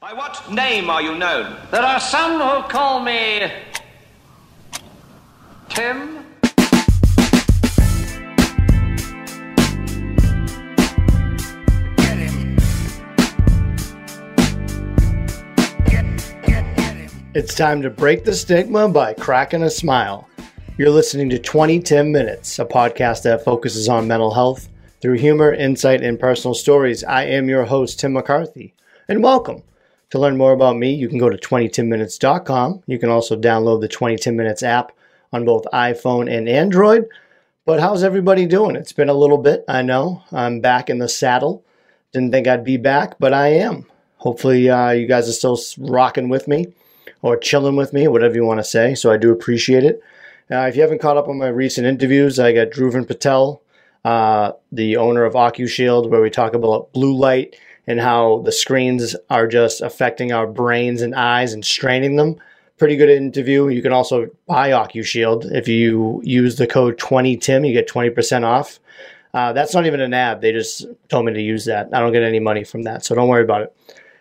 By what name are you known? There are some who call me. Tim? It's time to break the stigma by cracking a smile. You're listening to 20 Tim Minutes, a podcast that focuses on mental health through humor, insight, and personal stories. I am your host, Tim McCarthy, and welcome. To learn more about me, you can go to 20timminutes.com. You can also download the 20 Tim Minutes app on both iPhone and Android. But how's everybody doing? It's been a little bit, I know. I'm back in the saddle. Didn't think I'd be back, but I am. Hopefully, uh, you guys are still rocking with me or chilling with me, whatever you want to say. So I do appreciate it. Uh, if you haven't caught up on my recent interviews, I got Dhruvan Patel, uh, the owner of OcuShield, where we talk about blue light and how the screens are just affecting our brains and eyes and straining them. Pretty good interview. You can also buy OcuShield if you use the code 20TIM. You get 20% off. Uh, that's not even an ad. They just told me to use that. I don't get any money from that, so don't worry about it.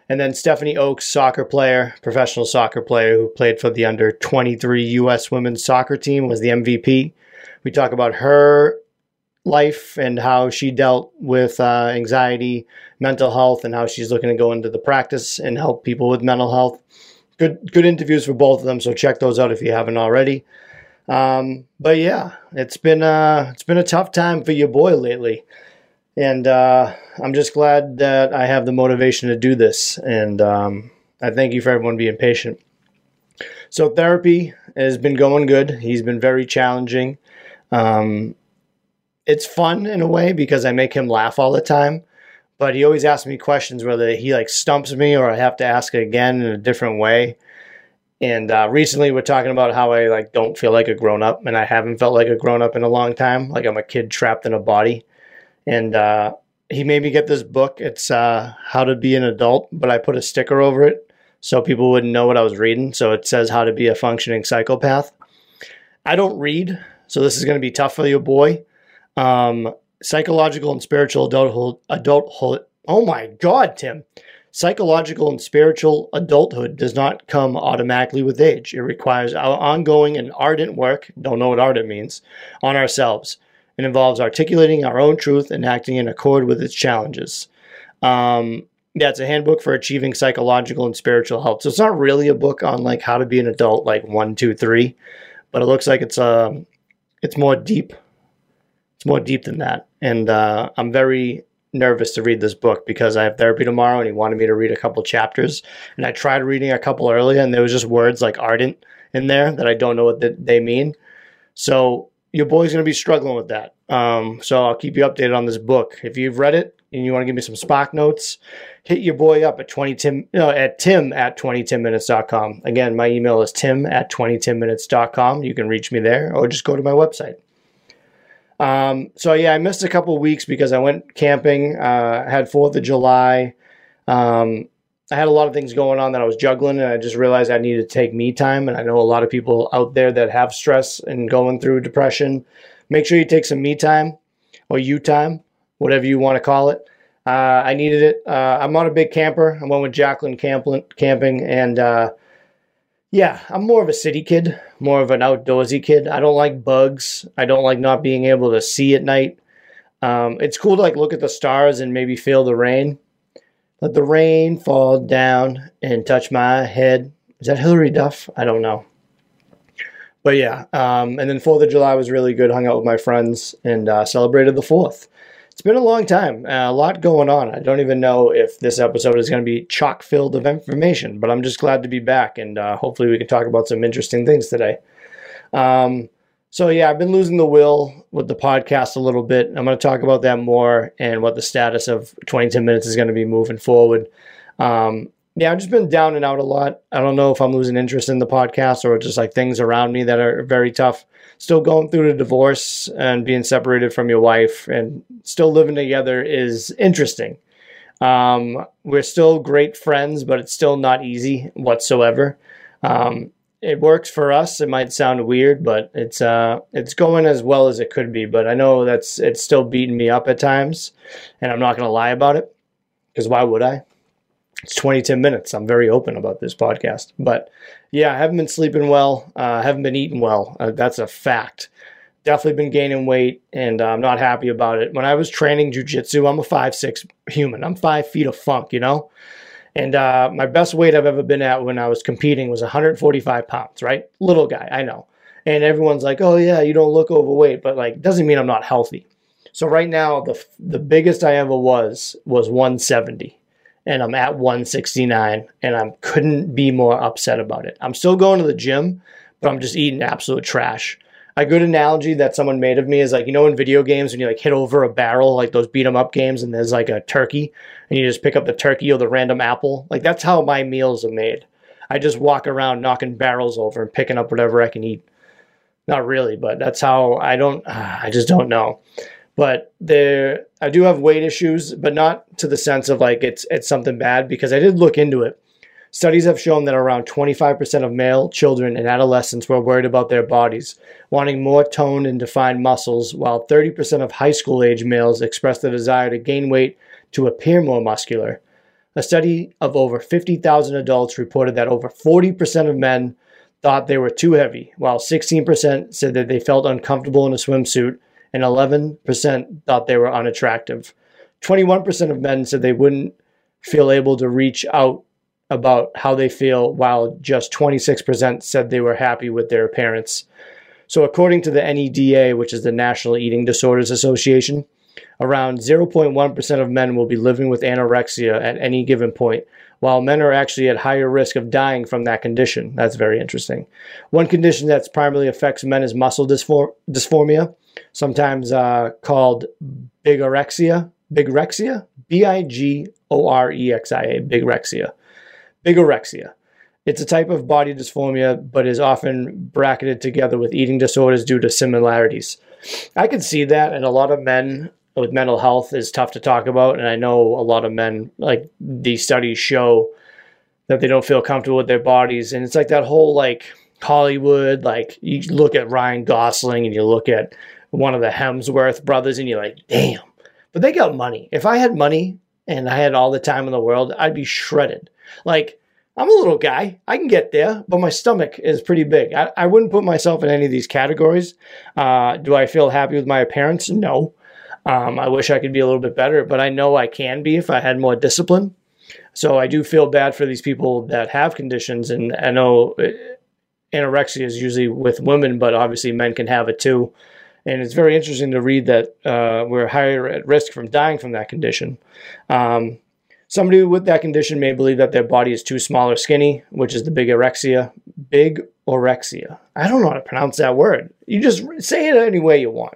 And then Stephanie Oakes, soccer player, professional soccer player who played for the under 23 U.S. women's soccer team, was the MVP. We talk about her life and how she dealt with uh, anxiety, mental health, and how she's looking to go into the practice and help people with mental health. Good, good interviews for both of them. So check those out if you haven't already. Um, but yeah, it's been uh, it's been a tough time for your boy lately. And uh, I'm just glad that I have the motivation to do this. And um, I thank you for everyone being patient. So, therapy has been going good. He's been very challenging. Um, it's fun in a way because I make him laugh all the time. But he always asks me questions whether he like stumps me or I have to ask it again in a different way. And uh, recently, we're talking about how I like don't feel like a grown up, and I haven't felt like a grown up in a long time. Like I'm a kid trapped in a body and uh, he made me get this book. It's uh, How to Be an Adult, but I put a sticker over it so people wouldn't know what I was reading. So it says How to Be a Functioning Psychopath. I don't read, so this is going to be tough for your boy. Um, psychological and spiritual adulthood, adulthood. Oh my God, Tim. Psychological and spiritual adulthood does not come automatically with age. It requires ongoing and ardent work, don't know what ardent means, on ourselves. It involves articulating our own truth and acting in accord with its challenges. Um, yeah, it's a handbook for achieving psychological and spiritual health. So it's not really a book on like how to be an adult, like one, two, three, but it looks like it's um, it's more deep. It's more deep than that, and uh, I'm very nervous to read this book because I have therapy tomorrow, and he wanted me to read a couple chapters, and I tried reading a couple earlier, and there was just words like ardent in there that I don't know what they mean. So your boy's going to be struggling with that. Um, so I'll keep you updated on this book. If you've read it and you want to give me some SparkNotes, hit your boy up at 20 tim no, at tim at 20timminutes.com. Again, my email is tim at 20timminutes.com. You can reach me there or just go to my website. Um, so yeah, I missed a couple weeks because I went camping. Uh, had Fourth of July. Um, I had a lot of things going on that I was juggling, and I just realized I needed to take me time. And I know a lot of people out there that have stress and going through depression. Make sure you take some me time or you time, whatever you want to call it. Uh, I needed it. Uh, I'm not a big camper. I went with Jacqueline camping, and uh, yeah, I'm more of a city kid, more of an outdoorsy kid. I don't like bugs. I don't like not being able to see at night. Um, it's cool to like look at the stars and maybe feel the rain let the rain fall down and touch my head. Is that Hilary Duff? I don't know. But yeah, um, and then 4th of July was really good. Hung out with my friends and uh, celebrated the 4th. It's been a long time, uh, a lot going on. I don't even know if this episode is going to be chock filled of information, but I'm just glad to be back and uh, hopefully we can talk about some interesting things today. Um, so yeah, I've been losing the will with the podcast a little bit. I'm going to talk about that more and what the status of 20 minutes is going to be moving forward. Um, yeah, I've just been down and out a lot. I don't know if I'm losing interest in the podcast or just like things around me that are very tough. Still going through the divorce and being separated from your wife and still living together is interesting. Um, we're still great friends, but it's still not easy whatsoever. Um, it works for us. It might sound weird, but it's uh it's going as well as it could be. But I know that's it's still beating me up at times, and I'm not gonna lie about it, because why would I? It's 20 Tim minutes. I'm very open about this podcast. But yeah, I haven't been sleeping well. I uh, haven't been eating well. Uh, that's a fact. Definitely been gaining weight, and uh, I'm not happy about it. When I was training jujitsu, I'm a five six human. I'm five feet of funk, you know? And uh, my best weight I've ever been at when I was competing was 145 pounds, right? Little guy, I know. And everyone's like, oh, yeah, you don't look overweight, but like, doesn't mean I'm not healthy. So right now, the, the biggest I ever was was 170 and I'm at 169 and I couldn't be more upset about it. I'm still going to the gym, but I'm just eating absolute trash. A good analogy that someone made of me is like, you know, in video games when you like hit over a barrel, like those beat 'em up games, and there's like a turkey, and you just pick up the turkey or the random apple. Like that's how my meals are made. I just walk around knocking barrels over and picking up whatever I can eat. Not really, but that's how I don't. I just don't know. But there, I do have weight issues, but not to the sense of like it's it's something bad because I did look into it. Studies have shown that around 25% of male children and adolescents were worried about their bodies, wanting more toned and defined muscles, while 30% of high school age males expressed the desire to gain weight to appear more muscular. A study of over 50,000 adults reported that over 40% of men thought they were too heavy, while 16% said that they felt uncomfortable in a swimsuit, and 11% thought they were unattractive. 21% of men said they wouldn't feel able to reach out about how they feel, while just 26% said they were happy with their appearance. So, according to the NEDA, which is the National Eating Disorders Association, around 0.1% of men will be living with anorexia at any given point, while men are actually at higher risk of dying from that condition. That's very interesting. One condition that primarily affects men is muscle dysphoria, sometimes uh, called bigorexia. Bigorexia? B I G O R E X I A. Bigorexia. Bigorexia. It's a type of body dysphoria, but is often bracketed together with eating disorders due to similarities. I can see that, and a lot of men with mental health is tough to talk about. And I know a lot of men, like these studies show, that they don't feel comfortable with their bodies. And it's like that whole like Hollywood, like you look at Ryan Gosling and you look at one of the Hemsworth brothers and you're like, damn. But they got money. If I had money and I had all the time in the world, I'd be shredded. Like, I'm a little guy. I can get there, but my stomach is pretty big. I, I wouldn't put myself in any of these categories. Uh, do I feel happy with my appearance? No. Um, I wish I could be a little bit better, but I know I can be if I had more discipline. So I do feel bad for these people that have conditions, and I know uh, anorexia is usually with women, but obviously men can have it too. And it's very interesting to read that uh, we're higher at risk from dying from that condition. Um, somebody with that condition may believe that their body is too small or skinny, which is the big orexia. Big orexia. I don't know how to pronounce that word. You just say it any way you want.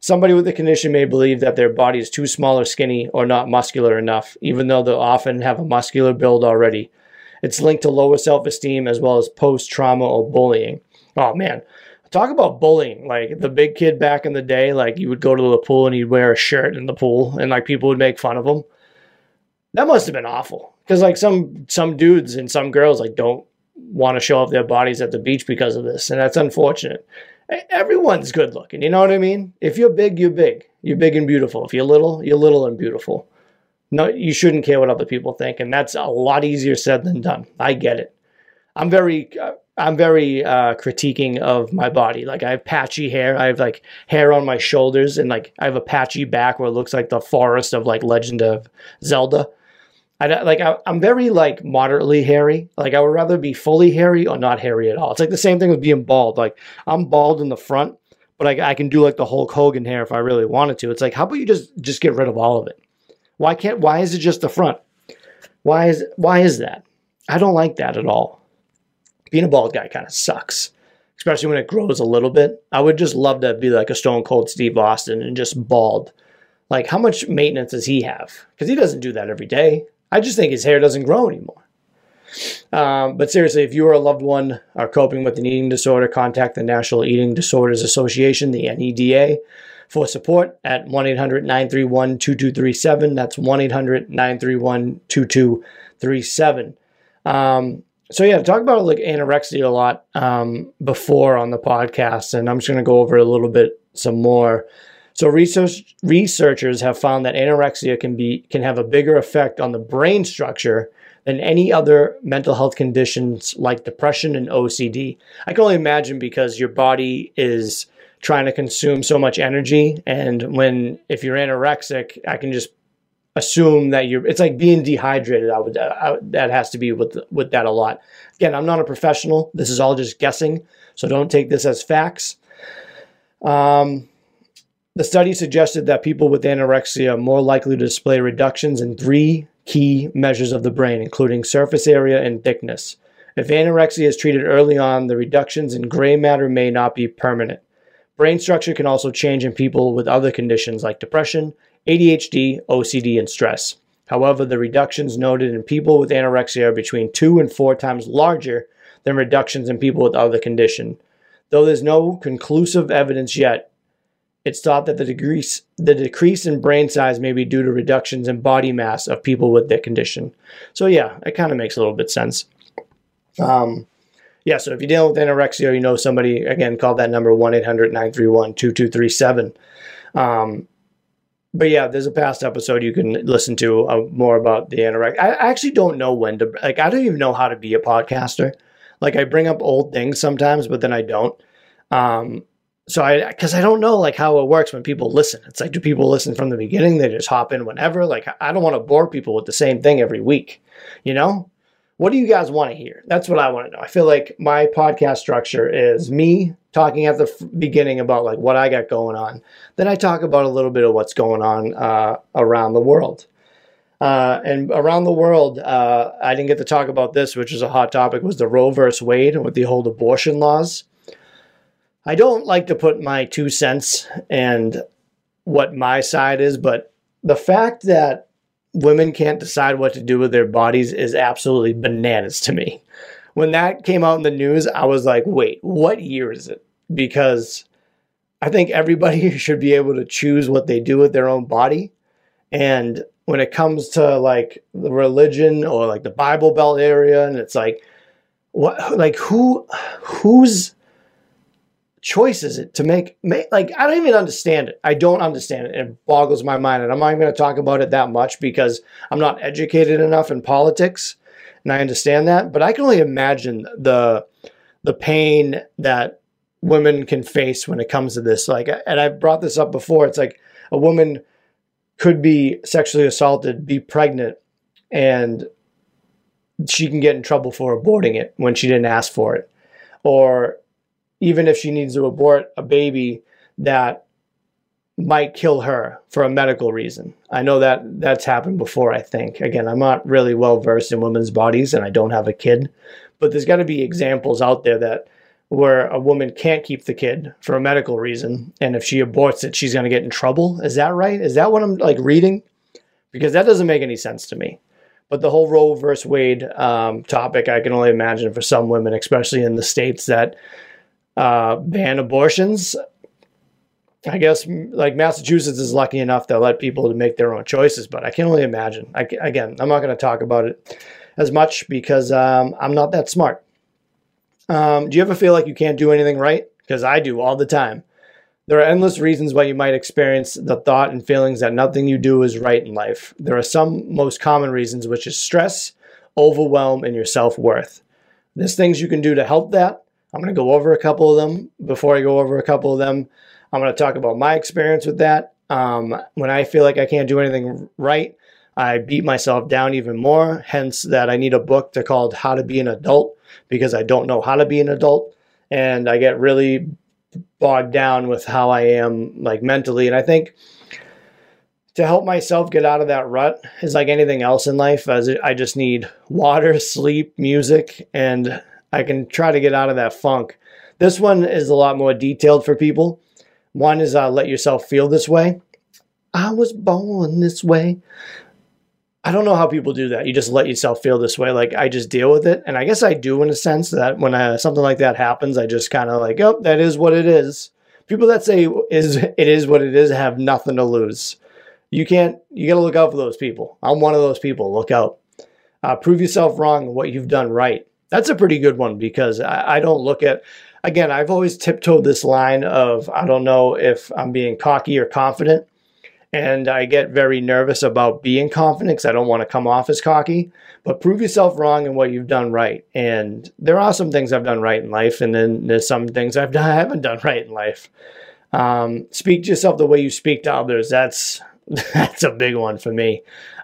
Somebody with the condition may believe that their body is too small or skinny or not muscular enough, even though they'll often have a muscular build already. It's linked to lower self esteem as well as post trauma or bullying. Oh man, talk about bullying. Like the big kid back in the day, like you would go to the pool and he'd wear a shirt in the pool and like people would make fun of him. That must have been awful. Cause like some some dudes and some girls like don't want to show off their bodies at the beach because of this. And that's unfortunate. Everyone's good looking, you know what I mean? If you're big, you're big. You're big and beautiful. If you're little, you're little and beautiful. No, you shouldn't care what other people think, and that's a lot easier said than done. I get it. I'm very, uh, I'm very uh, critiquing of my body. Like I have patchy hair. I have like hair on my shoulders, and like I have a patchy back where it looks like the forest of like Legend of Zelda. I like I, am very like moderately hairy. Like I would rather be fully hairy or not hairy at all. It's like the same thing with being bald. Like I'm bald in the front, but I, I can do like the Hulk Hogan hair if I really wanted to. It's like how about you just just get rid of all of it? Why can't? Why is it just the front? Why is why is that? I don't like that at all. Being a bald guy kind of sucks, especially when it grows a little bit. I would just love to be like a Stone Cold Steve Austin and just bald. Like, how much maintenance does he have? Because he doesn't do that every day. I just think his hair doesn't grow anymore. Um, but seriously, if you or a loved one are coping with an eating disorder, contact the National Eating Disorders Association, the NEDA for support at 1 800 931 2237. That's 1 800 931 2237. So yeah, talk about like anorexia a lot um, before on the podcast, and I'm just going to go over a little bit some more. So research researchers have found that anorexia can be can have a bigger effect on the brain structure than any other mental health conditions like depression and OCD. I can only imagine because your body is trying to consume so much energy. And when, if you're anorexic, I can just assume that you're, it's like being dehydrated. I would, I, that has to be with, with that a lot. Again, I'm not a professional. This is all just guessing. So don't take this as facts. Um, the study suggested that people with anorexia are more likely to display reductions in three key measures of the brain, including surface area and thickness. If anorexia is treated early on, the reductions in gray matter may not be permanent. Brain structure can also change in people with other conditions like depression, ADHD, OCD, and stress. However, the reductions noted in people with anorexia are between two and four times larger than reductions in people with other condition. Though there's no conclusive evidence yet, it's thought that the decrease, the decrease in brain size may be due to reductions in body mass of people with the condition. So yeah, it kind of makes a little bit sense. Um, yeah, so if you're dealing with anorexia, or you know somebody, again, call that number 1 800 931 2237. Um, but yeah, there's a past episode you can listen to uh, more about the anorexia. I actually don't know when to, like, I don't even know how to be a podcaster. Like, I bring up old things sometimes, but then I don't. Um, so I, because I don't know like how it works when people listen. It's like, do people listen from the beginning? They just hop in whenever. Like, I don't want to bore people with the same thing every week. You know, what do you guys want to hear? That's what I want to know. I feel like my podcast structure is me talking at the beginning about like what I got going on. Then I talk about a little bit of what's going on uh, around the world. Uh, and around the world, uh, I didn't get to talk about this, which is a hot topic, was the Roe versus Wade with the whole abortion laws. I don't like to put my two cents and what my side is, but the fact that women can't decide what to do with their bodies is absolutely bananas to me. When that came out in the news, I was like, wait, what year is it? Because I think everybody should be able to choose what they do with their own body. And when it comes to like the religion or like the Bible Belt area, and it's like, what, like who, who's, choice is it to make, make like I don't even understand it. I don't understand it. And it boggles my mind, and I'm not even going to talk about it that much because I'm not educated enough in politics, and I understand that. But I can only imagine the the pain that women can face when it comes to this. Like, and I brought this up before. It's like a woman could be sexually assaulted, be pregnant, and she can get in trouble for aborting it when she didn't ask for it. Or even if she needs to abort a baby that might kill her for a medical reason. I know that that's happened before, I think. Again, I'm not really well versed in women's bodies and I don't have a kid, but there's got to be examples out there that where a woman can't keep the kid for a medical reason and if she aborts it she's going to get in trouble. Is that right? Is that what I'm like reading? Because that doesn't make any sense to me. But the whole Roe versus Wade um, topic, I can only imagine for some women, especially in the states that uh, ban abortions. I guess like Massachusetts is lucky enough to let people to make their own choices, but I can only imagine. I, again, I'm not going to talk about it as much because um, I'm not that smart. Um, do you ever feel like you can't do anything right? Because I do all the time. There are endless reasons why you might experience the thought and feelings that nothing you do is right in life. There are some most common reasons, which is stress, overwhelm, and your self worth. There's things you can do to help that, I'm going to go over a couple of them. Before I go over a couple of them, I'm going to talk about my experience with that. Um, when I feel like I can't do anything right, I beat myself down even more. Hence, that I need a book to called How to Be an Adult because I don't know how to be an adult, and I get really bogged down with how I am like mentally. And I think to help myself get out of that rut is like anything else in life. As I just need water, sleep, music, and I can try to get out of that funk. This one is a lot more detailed for people. One is uh, let yourself feel this way. I was born this way. I don't know how people do that. You just let yourself feel this way. Like I just deal with it, and I guess I do in a sense that when uh, something like that happens, I just kind of like, oh, that is what it is. People that say is it is what it is have nothing to lose. You can't. You got to look out for those people. I'm one of those people. Look out. Uh, prove yourself wrong. What you've done right. That's a pretty good one because I, I don't look at, again, I've always tiptoed this line of I don't know if I'm being cocky or confident. And I get very nervous about being confident because I don't want to come off as cocky. But prove yourself wrong in what you've done right. And there are some things I've done right in life, and then there's some things I've done, I haven't done right in life. Um, speak to yourself the way you speak to others. That's that's a big one for me.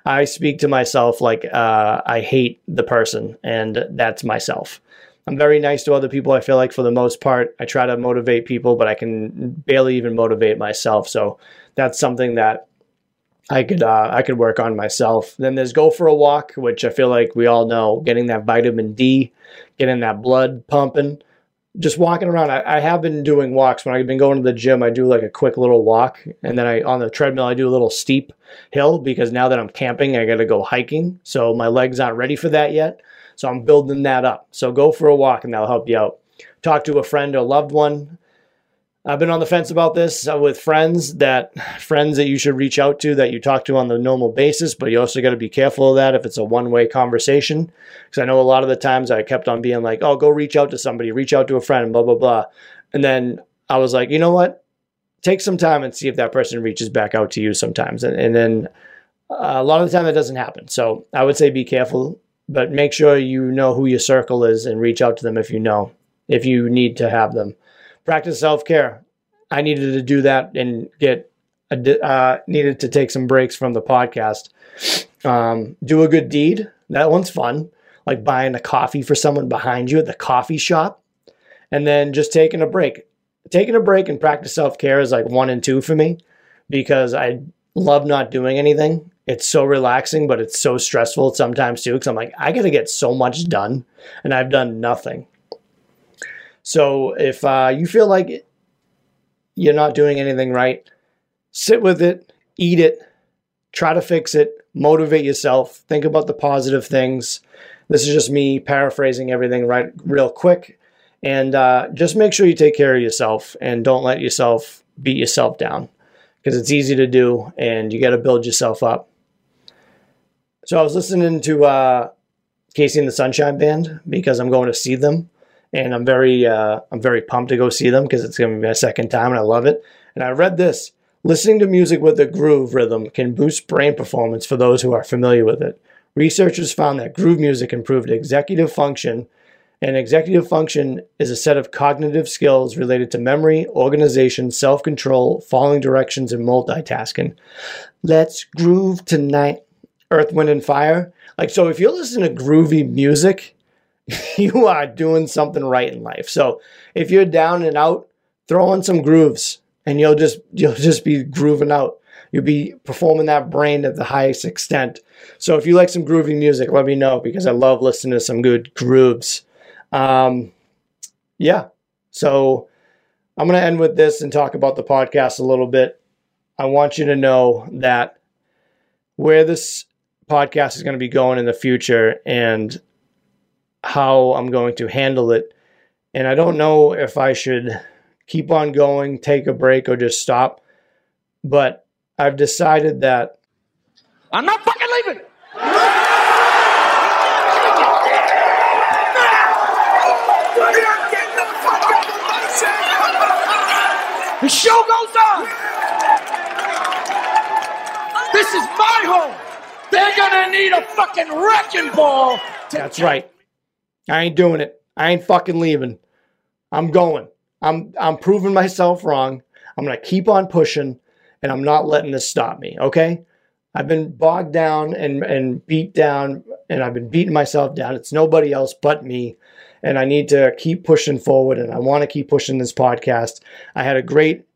I speak to myself like uh, I hate the person, and that's myself. I'm very nice to other people. I feel like for the most part, I try to motivate people, but I can barely even motivate myself. So that's something that I could uh, I could work on myself. Then there's go for a walk, which I feel like we all know, getting that vitamin D, getting that blood pumping just walking around. I, I, have been doing walks when I've been going to the gym. I do like a quick little walk, and then I on the treadmill I do a little steep hill because now that I'm camping, I got to go hiking. So my legs aren't ready for that yet. So I'm building that up. So go for a walk, and that'll help you out. Talk to a friend or loved one I've been on the fence about this uh, with friends that friends that you should reach out to that you talk to on the normal basis, but you also got to be careful of that if it's a one way conversation. Because I know a lot of the times I kept on being like, oh, go reach out to somebody, reach out to a friend, blah, blah, blah. And then I was like, you know what? Take some time and see if that person reaches back out to you sometimes. And, and then uh, a lot of the time that doesn't happen. So I would say be careful, but make sure you know who your circle is and reach out to them if you know, if you need to have them practice self care. I needed to do that and get uh, needed to take some breaks from the podcast. Um, do a good deed. That one's fun, like buying a coffee for someone behind you at the coffee shop, and then just taking a break. Taking a break and practice self care is like one and two for me because I love not doing anything. It's so relaxing, but it's so stressful sometimes too. Because I'm like, I got to get so much done, and I've done nothing. So if uh, you feel like you're not doing anything right, sit with it, eat it, try to fix it, motivate yourself, think about the positive things. This is just me paraphrasing everything right real quick. And uh, just make sure you take care of yourself and don't let yourself beat yourself down because it's easy to do and you got to build yourself up. So I was listening to uh, KC and the Sunshine Band because I'm going to see them and I'm very uh, I'm very pumped to go see them because it's going to be my second time and I love it. And I read this: listening to music with a groove rhythm can boost brain performance for those who are familiar with it. Researchers found that groove music improved executive function. And executive function is a set of cognitive skills related to memory, organization, self control, following directions, and multitasking. Let's groove tonight. Earth, Wind, and Fire. Like, so if you listen to groovy music, you are doing something right in life. So if you're down and out, throw in some grooves and you'll just you'll just be grooving out. You'll be performing that brain at the highest extent. So if you like some groovy music, let me know because I love listening to some good grooves. Um, yeah. So I'm going to end with this and talk about the podcast a little bit. I want you to know that where this podcast is going to be going in the future and how I'm going to handle it. And I don't know if I should keep on going, take a break, or just stop. But I've decided that I'm not fucking leaving. The show goes on. This is my home. They're gonna need a fucking wrecking ball. That's right. I ain't doing it. I ain't fucking leaving. I'm going. I'm I'm proving myself wrong. I'm gonna keep on pushing, and I'm not letting this stop me. Okay. I've been bogged down and and beat down, and I've been beating myself down. It's nobody else but me, and I need to keep pushing forward. And I want to keep pushing this podcast. I had a great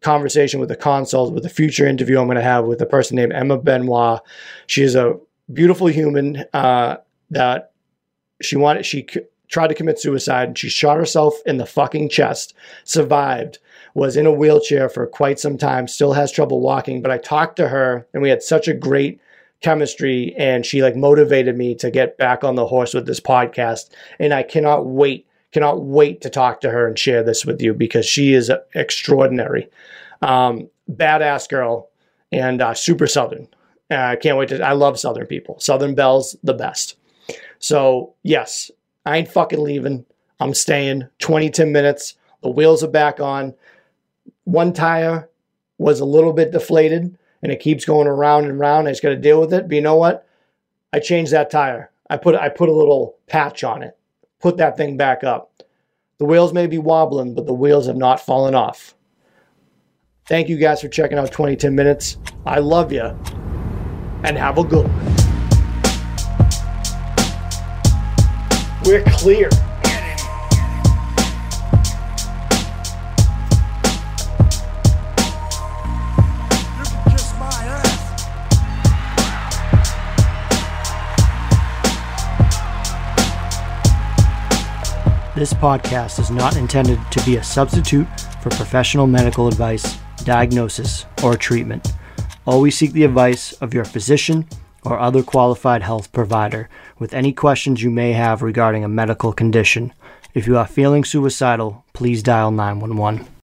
conversation with the consults with a future interview I'm going to have with a person named Emma Benoit. She is a beautiful human uh, that she wanted she c- tried to commit suicide. She shot herself in the fucking chest. Survived. Was in a wheelchair for quite some time. Still has trouble walking. But I talked to her, and we had such a great chemistry. And she like motivated me to get back on the horse with this podcast. And I cannot wait, cannot wait to talk to her and share this with you because she is extraordinary, um, badass girl, and uh, super southern. Uh, I can't wait to. I love Southern people. Southern Belles, the best. So, yes, I ain't fucking leaving. I'm staying 20 Tim minutes. The wheels are back on. One tire was a little bit deflated and it keeps going around and around. I just got to deal with it. But you know what? I changed that tire. I put I put a little patch on it. Put that thing back up. The wheels may be wobbling, but the wheels have not fallen off. Thank you guys for checking out 20 Tim minutes. I love you, and have a good one. We're clear. This podcast is not intended to be a substitute for professional medical advice, diagnosis, or treatment. Always seek the advice of your physician or other qualified health provider with any questions you may have regarding a medical condition. If you are feeling suicidal, please dial 911.